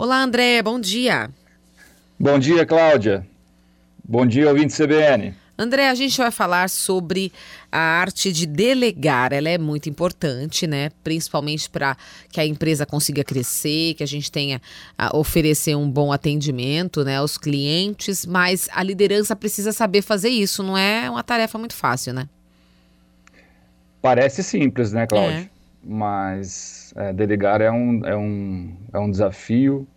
Olá, André, bom dia. Bom dia, Cláudia. Bom dia, ouvinte CBN. André, a gente vai falar sobre a arte de delegar. Ela é muito importante, né? Principalmente para que a empresa consiga crescer, que a gente tenha a oferecer um bom atendimento, né, aos clientes. Mas a liderança precisa saber fazer isso. Não é uma tarefa muito fácil, né? Parece simples, né, Cláudia? É. Mas é, delegar é um, é, um, é um desafio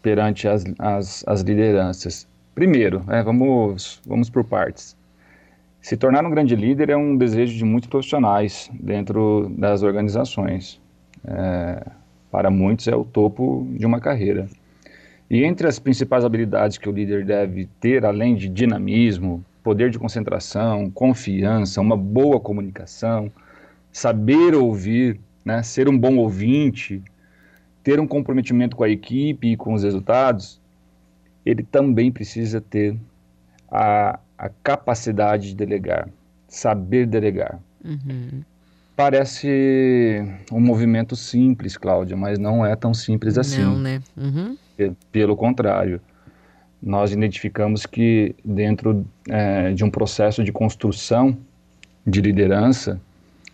perante as, as, as lideranças. Primeiro, é, vamos, vamos por partes. Se tornar um grande líder é um desejo de muitos profissionais dentro das organizações. É, para muitos é o topo de uma carreira. E entre as principais habilidades que o líder deve ter, além de dinamismo, poder de concentração, confiança, uma boa comunicação, saber ouvir, né, ser um bom ouvinte, ter um comprometimento com a equipe e com os resultados, ele também precisa ter a a capacidade de delegar, saber delegar. Uhum. Parece um movimento simples, Cláudia, mas não é tão simples assim. Não, né? Uhum. Pelo contrário, nós identificamos que dentro é, de um processo de construção de liderança,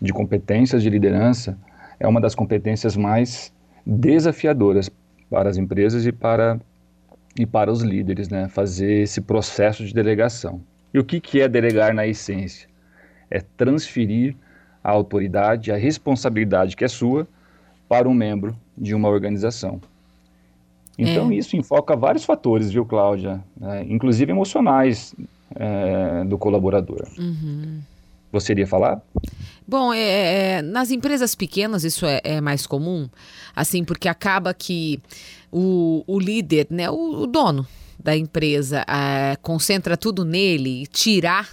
de competências de liderança, é uma das competências mais desafiadoras para as empresas e para, e para os líderes, né? Fazer esse processo de delegação. E o que, que é delegar na essência? É transferir a autoridade, a responsabilidade que é sua, para um membro de uma organização. Então, é. isso enfoca vários fatores, viu, Cláudia? É, inclusive emocionais é, do colaborador. Uhum. Você iria falar? Bom, é, é, é, nas empresas pequenas isso é, é, mais comum, assim, porque acaba que o, o líder, né, o, o dono da empresa é, concentra tudo nele e tirar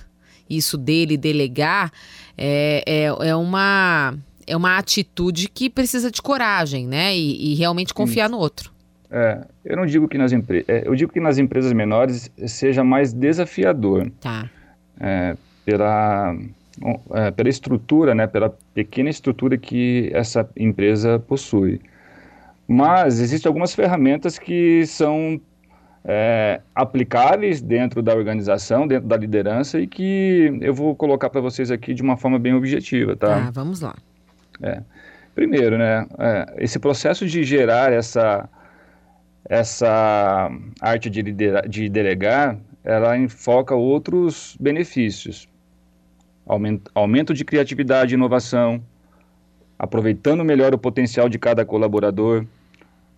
isso dele, delegar, é, é, é, uma, é uma atitude que precisa de coragem, né? E, e realmente confiar isso. no outro. É, eu não digo que nas empresas, é, eu digo que nas empresas menores seja mais desafiador. Tá. É, pela, é, pela estrutura, né, pela pequena estrutura que essa empresa possui. Mas existem algumas ferramentas que são é, aplicáveis dentro da organização, dentro da liderança e que eu vou colocar para vocês aqui de uma forma bem objetiva, tá? Ah, vamos lá. É. Primeiro, né, é, esse processo de gerar essa, essa arte de, liderar, de delegar, ela enfoca outros benefícios. Aumento, de criatividade e inovação, aproveitando melhor o potencial de cada colaborador,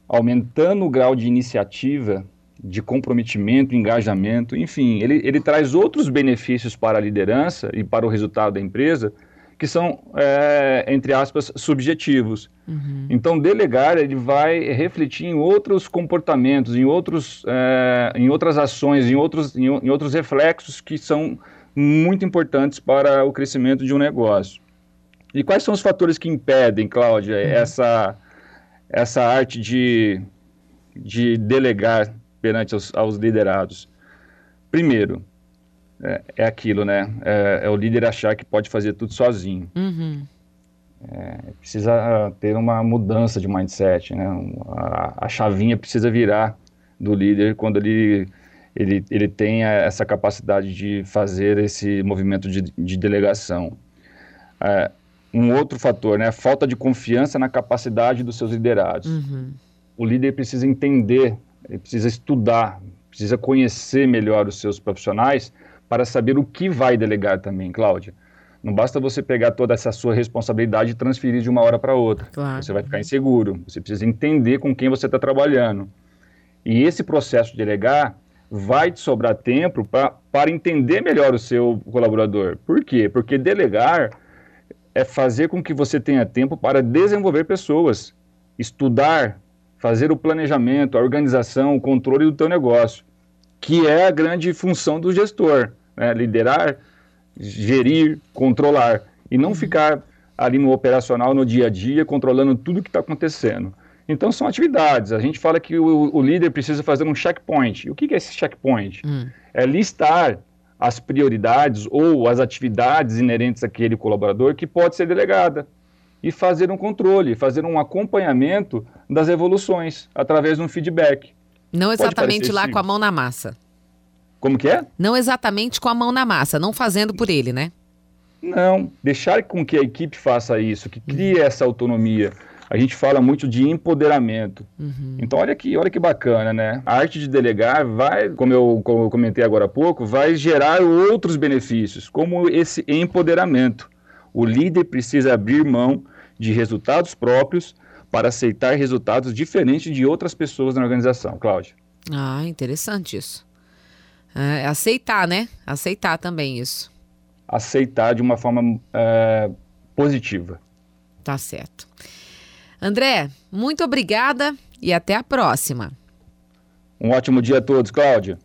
aumentando o grau de iniciativa de comprometimento, engajamento, enfim, ele, ele traz outros benefícios para a liderança e para o resultado da empresa que são, é, entre aspas, subjetivos. Uhum. Então, delegar, ele vai refletir em outros comportamentos, em, outros, é, em outras ações, em outros, em, em outros reflexos que são muito importantes para o crescimento de um negócio. E quais são os fatores que impedem, Cláudia, uhum. essa, essa arte de, de delegar perante os, aos liderados. Primeiro, é, é aquilo, né? É, é, o líder achar que pode fazer tudo sozinho. Uhum. É, precisa ter uma mudança de mindset, né? A, a, chavinha precisa virar do líder quando ele, ele, ele tem essa capacidade de fazer esse movimento de, de delegação. É, um outro fator, né? A falta de confiança na capacidade dos seus liderados. Uhum. O líder precisa entender ele precisa estudar, precisa conhecer melhor os seus profissionais para saber o que vai delegar também, Cláudia. Não basta você pegar toda essa sua responsabilidade e transferir de uma hora para outra. Claro. Você vai ficar inseguro. Você precisa entender com quem você está trabalhando. E esse processo de delegar vai te sobrar tempo pra, para entender melhor o seu colaborador. Por quê? Porque delegar é fazer com que você tenha tempo para desenvolver pessoas, estudar, fazer o planejamento, a organização, o controle do teu negócio, que é a grande função do gestor, né? liderar, gerir, controlar e não ficar ali no operacional, no dia a dia, controlando tudo que está acontecendo. Então são atividades. A gente fala que o, o, líder precisa fazer um checkpoint. E o que, que é esse checkpoint? Hum. É listar as prioridades ou as atividades inerentes àquele colaborador que pode ser delegada. e fazer um controle, fazer um acompanhamento das evoluções através de um feedback. Não exatamente lá com a mão na massa. Como que é? Não exatamente com a mão na massa, não fazendo por ele, né? Não, deixar com que a equipe faça isso, que crie uhum. essa autonomia. A gente fala muito de empoderamento. Uhum. Então, olha que, olha que bacana, né? A arte de delegar vai, como eu, como eu comentei agora há pouco, vai gerar outros benefícios, como esse empoderamento. O líder precisa abrir mão de resultados próprios para aceitar resultados diferentes de outras pessoas na organização. Cláudia. Ah, interessante isso. É, aceitar, né? Aceitar também isso. Aceitar de uma forma é, positiva. Tá certo. André, muito obrigada e até a próxima. Um ótimo dia a todos, Cláudia.